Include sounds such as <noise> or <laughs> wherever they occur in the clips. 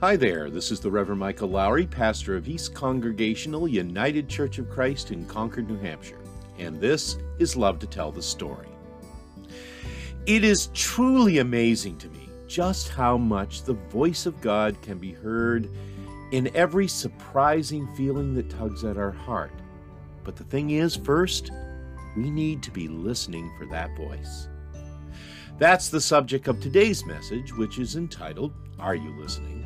Hi there, this is the Reverend Michael Lowry, pastor of East Congregational United Church of Christ in Concord, New Hampshire, and this is Love to Tell the Story. It is truly amazing to me just how much the voice of God can be heard in every surprising feeling that tugs at our heart. But the thing is, first, we need to be listening for that voice. That's the subject of today's message, which is entitled, Are You Listening?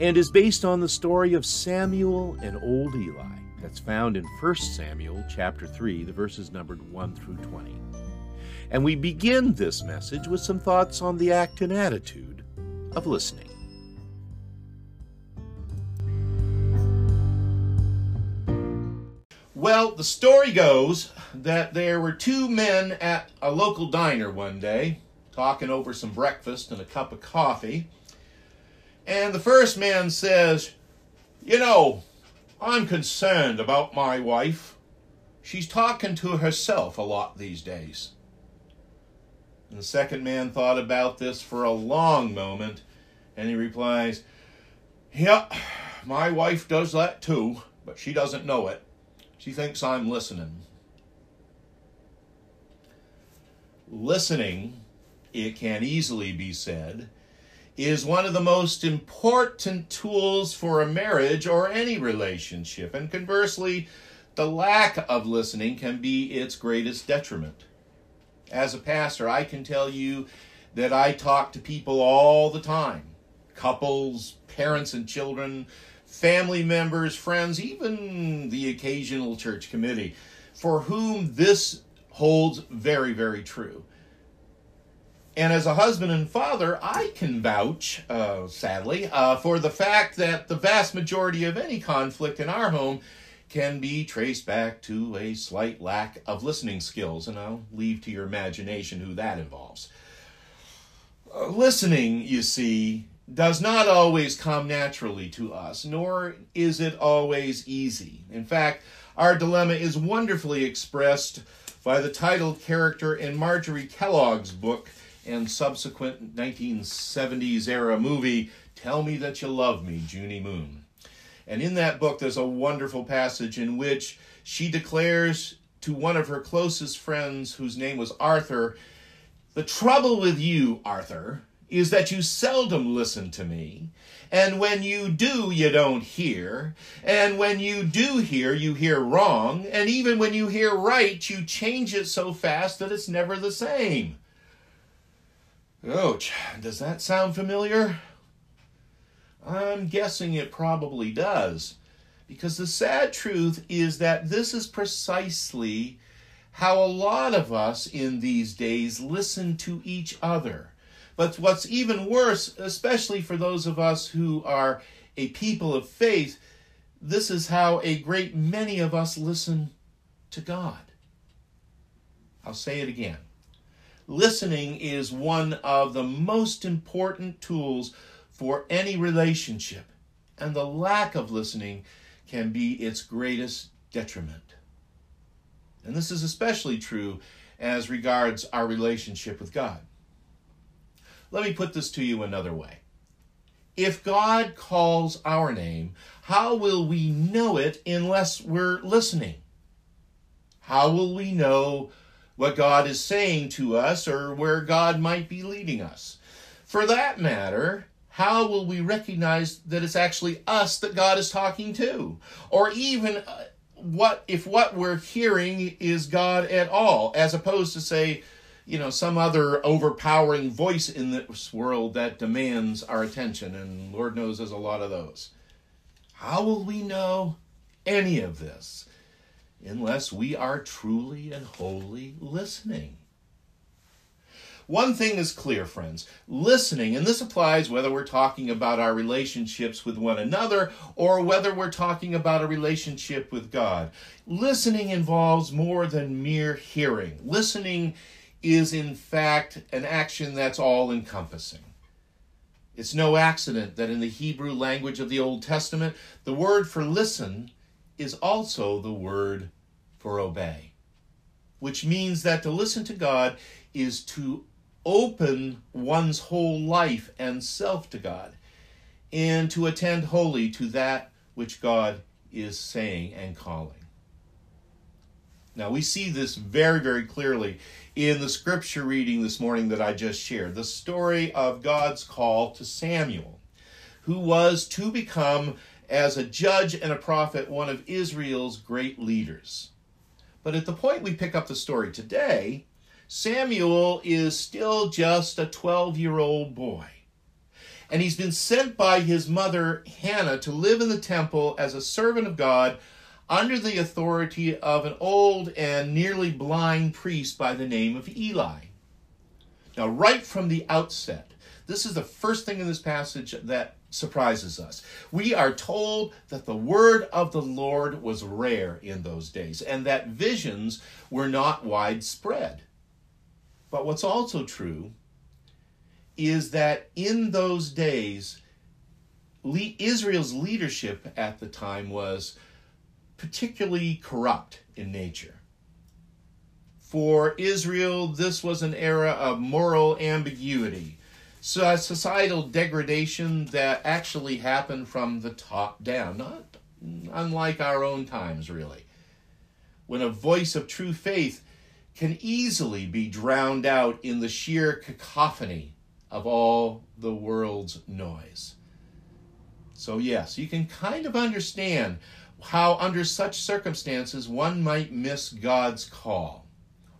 And is based on the story of Samuel and old Eli. That's found in 1 Samuel chapter 3, the verses numbered 1 through 20. And we begin this message with some thoughts on the act and attitude of listening. Well, the story goes that there were two men at a local diner one day, talking over some breakfast and a cup of coffee. And the first man says, You know, I'm concerned about my wife. She's talking to herself a lot these days. And the second man thought about this for a long moment, and he replies, Yeah, my wife does that too, but she doesn't know it. She thinks I'm listening. Listening, it can easily be said, is one of the most important tools for a marriage or any relationship. And conversely, the lack of listening can be its greatest detriment. As a pastor, I can tell you that I talk to people all the time couples, parents and children, family members, friends, even the occasional church committee, for whom this holds very, very true. And as a husband and father, I can vouch, uh, sadly, uh, for the fact that the vast majority of any conflict in our home can be traced back to a slight lack of listening skills. And I'll leave to your imagination who that involves. Uh, listening, you see, does not always come naturally to us, nor is it always easy. In fact, our dilemma is wonderfully expressed by the title character in Marjorie Kellogg's book and subsequent 1970s era movie, Tell Me That You Love Me, Junie Moon. And in that book, there's a wonderful passage in which she declares to one of her closest friends, whose name was Arthur, The trouble with you, Arthur, is that you seldom listen to me. And when you do, you don't hear. And when you do hear, you hear wrong. And even when you hear right, you change it so fast that it's never the same. Ouch, does that sound familiar? I'm guessing it probably does. Because the sad truth is that this is precisely how a lot of us in these days listen to each other. But what's even worse, especially for those of us who are a people of faith, this is how a great many of us listen to God. I'll say it again listening is one of the most important tools for any relationship, and the lack of listening can be its greatest detriment. And this is especially true as regards our relationship with God. Let me put this to you another way. If God calls our name, how will we know it unless we're listening? How will we know what God is saying to us or where God might be leading us. For that matter, how will we recognize that it's actually us that God is talking to? Or even uh, what if what we're hearing is God at all, as opposed to say, you know, some other overpowering voice in this world that demands our attention, and Lord knows there's a lot of those. How will we know any of this? Unless we are truly and wholly listening. One thing is clear, friends listening, and this applies whether we're talking about our relationships with one another or whether we're talking about a relationship with God. Listening involves more than mere hearing. Listening is, in fact, an action that's all encompassing. It's no accident that in the Hebrew language of the Old Testament, the word for listen is also the word for obey, which means that to listen to God is to open one's whole life and self to God. and to attend wholly to that which God is saying and calling. Now, we see this very, very clearly in the scripture reading this morning that I just shared the story of God's call to Samuel, who was to become, as a judge and a prophet, one of Israel's great leaders. But at the point we pick up the story today, Samuel is still just a 12 year old boy. And he's been sent by his mother, Hannah, to live in the temple as a servant of God under the authority of an old and nearly blind priest by the name of Eli. Now, right from the outset, this is the first thing in this passage that surprises us. We are told that the word of the Lord was rare in those days and that visions were not widespread. But what's also true is that in those days, Israel's leadership at the time was particularly corrupt in nature. For Israel, this was an era of moral ambiguity, so societal degradation that actually happened from the top down, not unlike our own times, really. When a voice of true faith can easily be drowned out in the sheer cacophony of all the world's noise. So, yes, you can kind of understand how, under such circumstances, one might miss God's call.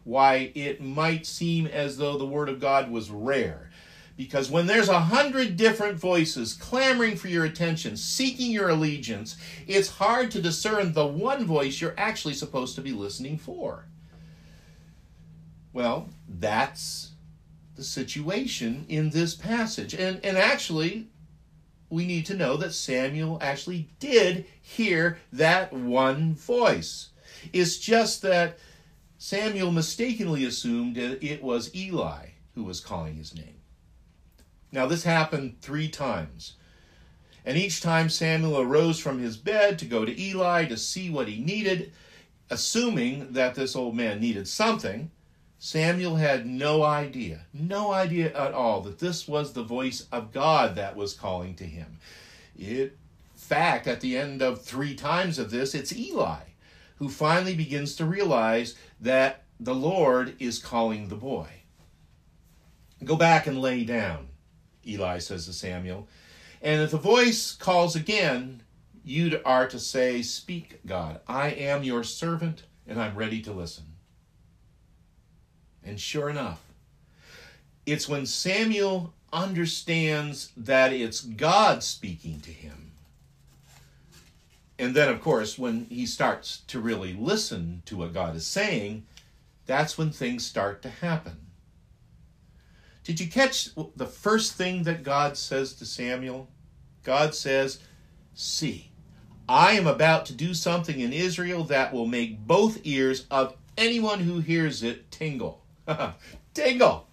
Why it might seem as though the Word of God was rare. Because when there's a hundred different voices clamoring for your attention, seeking your allegiance, it's hard to discern the one voice you're actually supposed to be listening for. Well, that's the situation in this passage. And, and actually, we need to know that Samuel actually did hear that one voice. It's just that Samuel mistakenly assumed it was Eli who was calling his name. Now, this happened three times. And each time Samuel arose from his bed to go to Eli to see what he needed, assuming that this old man needed something, Samuel had no idea, no idea at all that this was the voice of God that was calling to him. In fact, at the end of three times of this, it's Eli who finally begins to realize that the Lord is calling the boy. Go back and lay down, Eli says to Samuel. And if the voice calls again, you are to say, Speak, God. I am your servant, and I'm ready to listen. And sure enough, it's when Samuel understands that it's God speaking to him. And then, of course, when he starts to really listen to what God is saying, that's when things start to happen. Did you catch the first thing that God says to Samuel? God says, See, I am about to do something in Israel that will make both ears of anyone who hears it tingle. <laughs> tingle!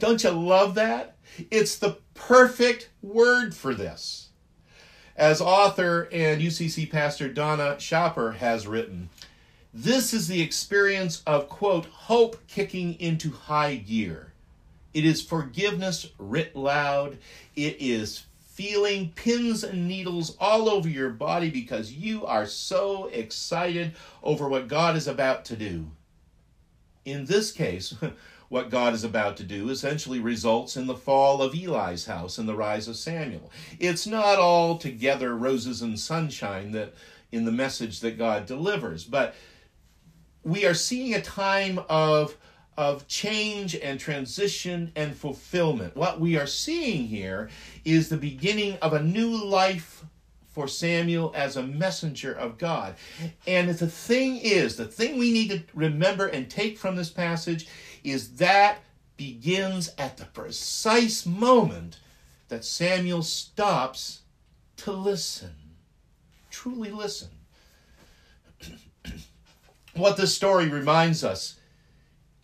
Don't you love that? It's the perfect word for this. As author and UCC pastor Donna Schaper has written, this is the experience of, quote, hope kicking into high gear. It is forgiveness writ loud. It is feeling pins and needles all over your body because you are so excited over what God is about to do in this case, <laughs> what God is about to do essentially results in the fall of Eli's house and the rise of Samuel. It's not all together roses and sunshine that in the message that God delivers, but we are seeing a time of of change and transition and fulfillment. What we are seeing here is the beginning of a new life for Samuel as a messenger of God. And the thing is, the thing we need to remember and take from this passage is that begins at the precise moment that Samuel stops to listen. Truly listen. <clears throat> what this story reminds us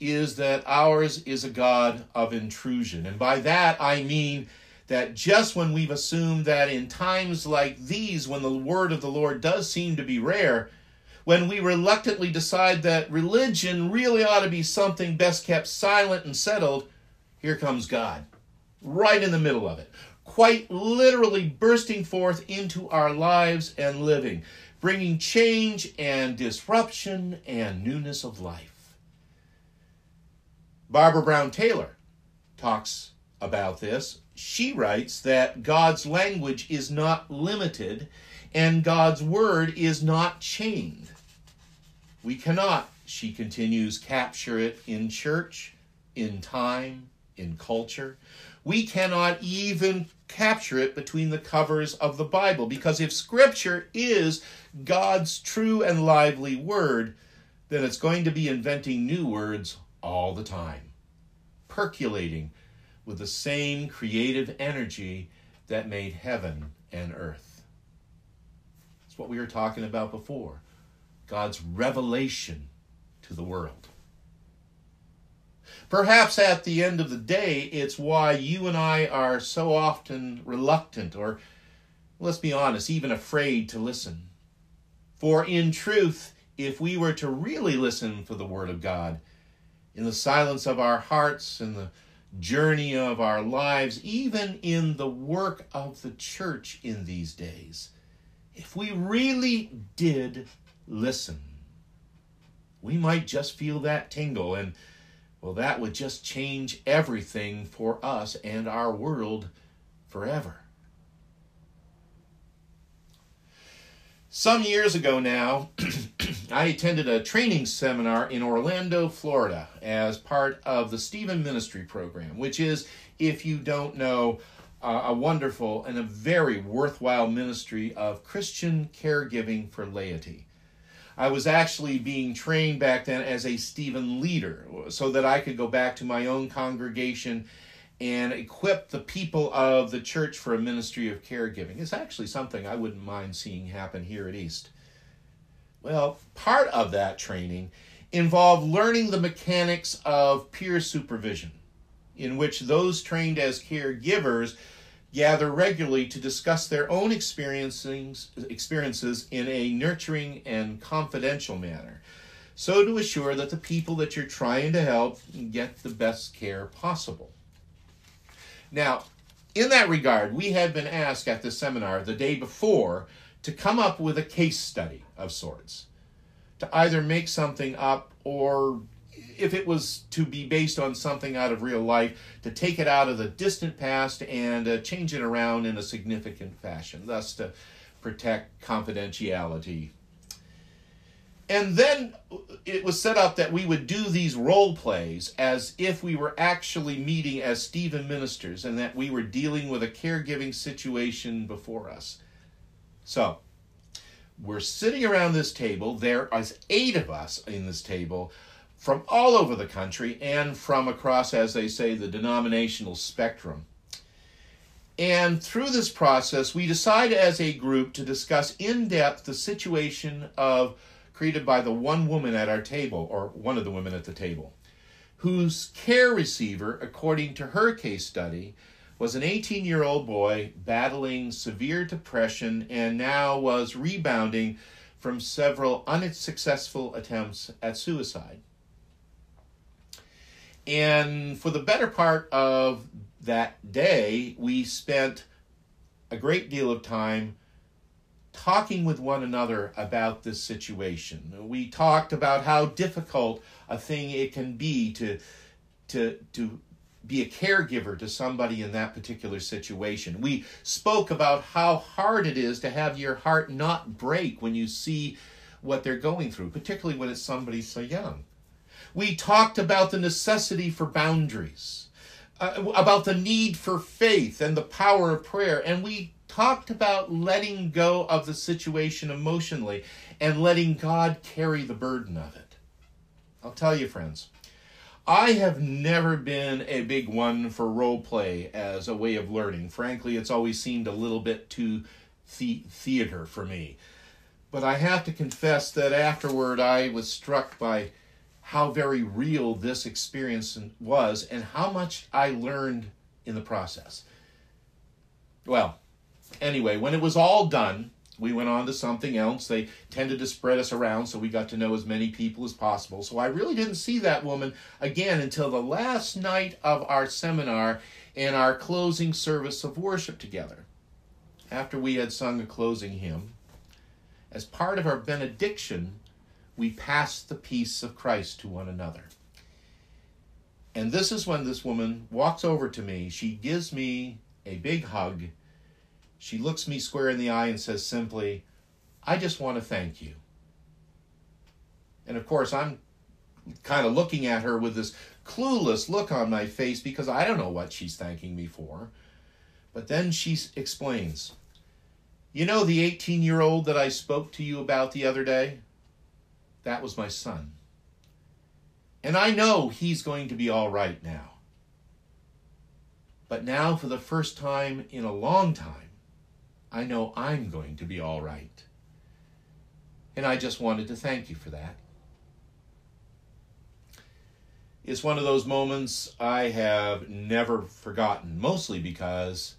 is that ours is a God of intrusion. And by that I mean that just when we've assumed that in times like these, when the word of the Lord does seem to be rare, when we reluctantly decide that religion really ought to be something best kept silent and settled, here comes God, right in the middle of it, quite literally bursting forth into our lives and living, bringing change and disruption and newness of life. Barbara Brown Taylor talks about this. She writes that God's language is not limited and God's word is not chained. We cannot, she continues, capture it in church, in time, in culture. We cannot even capture it between the covers of the Bible because if Scripture is God's true and lively word, then it's going to be inventing new words all the time, percolating with the same creative energy that made heaven and earth. It's what we were talking about before God's revelation to the world. Perhaps at the end of the day, it's why you and I are so often reluctant, or let's be honest, even afraid to listen. For in truth, if we were to really listen for the Word of God, in the silence of our hearts, in the journey of our lives, even in the work of the church in these days, if we really did listen, we might just feel that tingle and well, that would just change everything for us and our world forever. Some years ago now, <clears throat> I attended a training seminar in Orlando, Florida, as part of the Stephen Ministry Program, which is, if you don't know, uh, a wonderful and a very worthwhile ministry of Christian caregiving for laity. I was actually being trained back then as a Stephen leader so that I could go back to my own congregation and equip the people of the church for a ministry of caregiving. It's actually something I wouldn't mind seeing happen here at East. Well, part of that training involved learning the mechanics of peer supervision, in which those trained as caregivers gather regularly to discuss their own experiences in a nurturing and confidential manner, so to assure that the people that you're trying to help get the best care possible. Now, in that regard, we had been asked at the seminar the day before to come up with a case study of sorts, to either make something up or if it was to be based on something out of real life, to take it out of the distant past and uh, change it around in a significant fashion, thus to protect confidentiality. And then it was set up that we would do these role plays as if we were actually meeting as Stephen ministers and that we were dealing with a caregiving situation before us. So, we're sitting around this table. There are eight of us in this table from all over the country and from across, as they say, the denominational spectrum. And through this process, we decide as a group to discuss in depth the situation of created by the one woman at our table, or one of the women at the table, whose care receiver, according to her case study, was an 18 year old boy battling severe depression and now was rebounding from several unsuccessful attempts at suicide. And for the better part of that day, we spent a great deal of time talking with one another about this situation. We talked about how difficult a thing it can be to to to be a caregiver to somebody in that particular situation. We spoke about how hard it is to have your heart not break when you see what they're going through, particularly when it's somebody so young. We talked about the necessity for boundaries, uh, about the need for faith and the power of prayer, and we talked about letting go of the situation emotionally and letting God carry the burden of it. I'll tell you, friends, I have never been a big one for role play as a way of learning. Frankly, it's always seemed a little bit too the- theater for me. But I have to confess that afterward I was struck by how very real this experience was and how much I learned in the process. Well, anyway, when it was all done, we went on to something else. They tended to spread us around, so we got to know as many people as possible. So I really didn't see that woman again until the last night of our seminar and our closing service of worship together. After we had sung a closing hymn, as part of our benediction, we passed the peace of Christ to one another. And this is when this woman walks over to me. She gives me a big hug. She looks me square in the eye and says simply, I just want to thank you. And of course, I'm kind of looking at her with this clueless look on my face because I don't know what she's thanking me for. But then she explains, You know the 18 year old that I spoke to you about the other day? That was my son. And I know he's going to be all right now. But now, for the first time in a long time, I know I'm going to be all right. And I just wanted to thank you for that. It's one of those moments I have never forgotten, mostly because,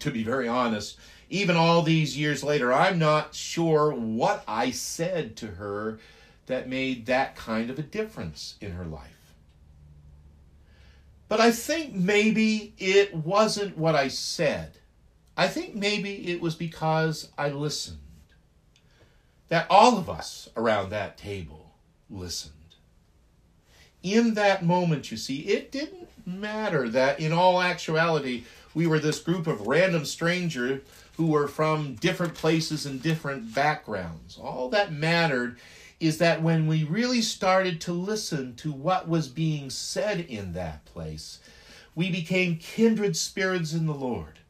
to be very honest, even all these years later, I'm not sure what I said to her that made that kind of a difference in her life. But I think maybe it wasn't what I said. I think maybe it was because I listened. That all of us around that table listened. In that moment, you see, it didn't matter that in all actuality we were this group of random strangers who were from different places and different backgrounds. All that mattered is that when we really started to listen to what was being said in that place, we became kindred spirits in the Lord.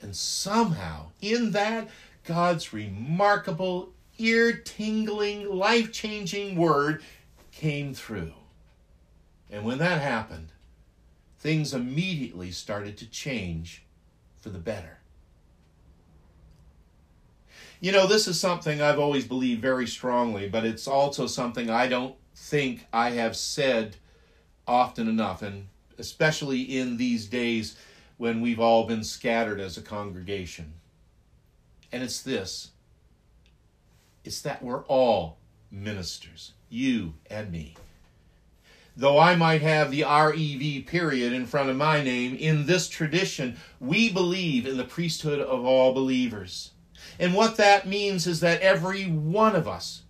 And somehow, in that, God's remarkable, ear tingling, life changing word came through. And when that happened, things immediately started to change for the better. You know, this is something I've always believed very strongly, but it's also something I don't think I have said often enough, and especially in these days when we've all been scattered as a congregation. And it's this it's that we're all ministers, you and me. Though I might have the REV period in front of my name, in this tradition, we believe in the priesthood of all believers. And what that means is that every one of us,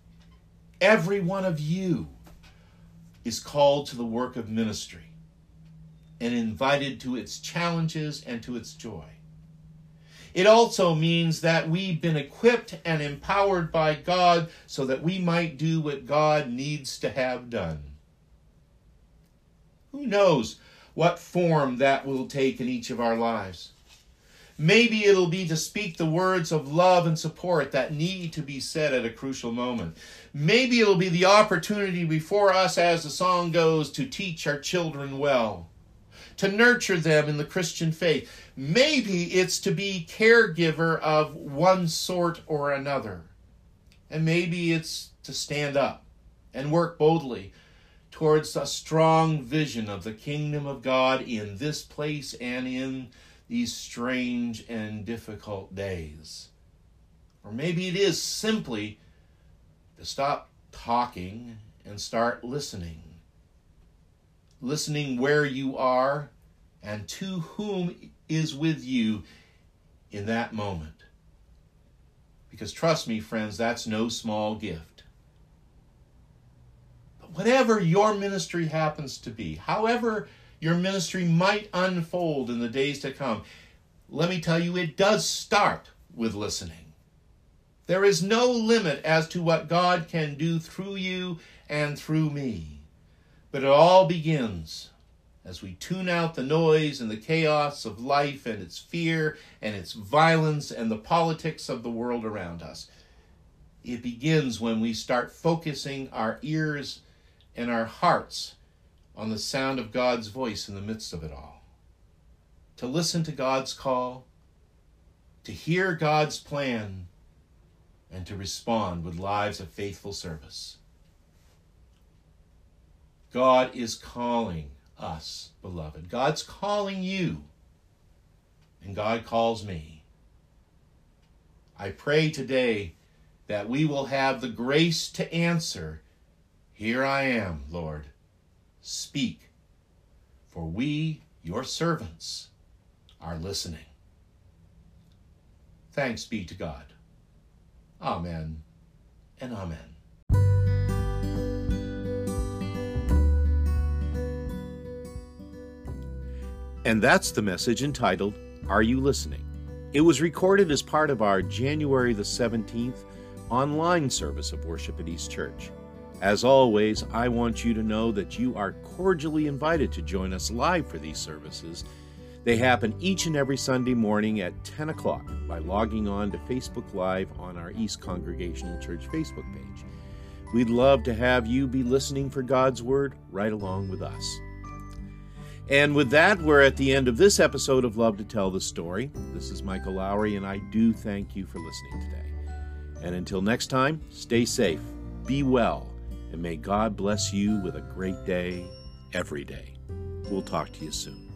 every one of you, is called to the work of ministry and invited to its challenges and to its joy. It also means that we've been equipped and empowered by God so that we might do what God needs to have done. Who knows what form that will take in each of our lives? Maybe it'll be to speak the words of love and support that need to be said at a crucial moment. Maybe it'll be the opportunity before us, as the song goes, to teach our children well, to nurture them in the Christian faith. Maybe it's to be caregiver of one sort or another. And maybe it's to stand up and work boldly towards a strong vision of the kingdom of God in this place and in these strange and difficult days. Or maybe it is simply to stop talking and start listening. Listening where you are and to whom is with you in that moment. Because trust me, friends, that's no small gift. But whatever your ministry happens to be, however your ministry might unfold in the days to come. Let me tell you, it does start with listening. There is no limit as to what God can do through you and through me. But it all begins as we tune out the noise and the chaos of life and its fear and its violence and the politics of the world around us. It begins when we start focusing our ears and our hearts on the sound of God's voice in the midst of it all. To listen to God's call, to hear God's plan, and to respond with lives of faithful service. God is calling us, beloved. God's calling you, and God calls me. I pray today that we will have the grace to answer, Here I am, Lord. Speak, for we, your servants, are listening. Thanks be to God. Amen and amen. And that's the message entitled, Are You Listening? It was recorded as part of our January the 17th online service of worship at East Church. As always, I want you to know that you are cordially invited to join us live for these services. They happen each and every Sunday morning at 10 o'clock by logging on to Facebook Live on our East Congregational Church Facebook page. We'd love to have you be listening for God's Word right along with us. And with that, we're at the end of this episode of Love to Tell the Story. This is Michael Lowry, and I do thank you for listening today. And until next time, stay safe, be well, and may God bless you with a great day every day. We'll talk to you soon.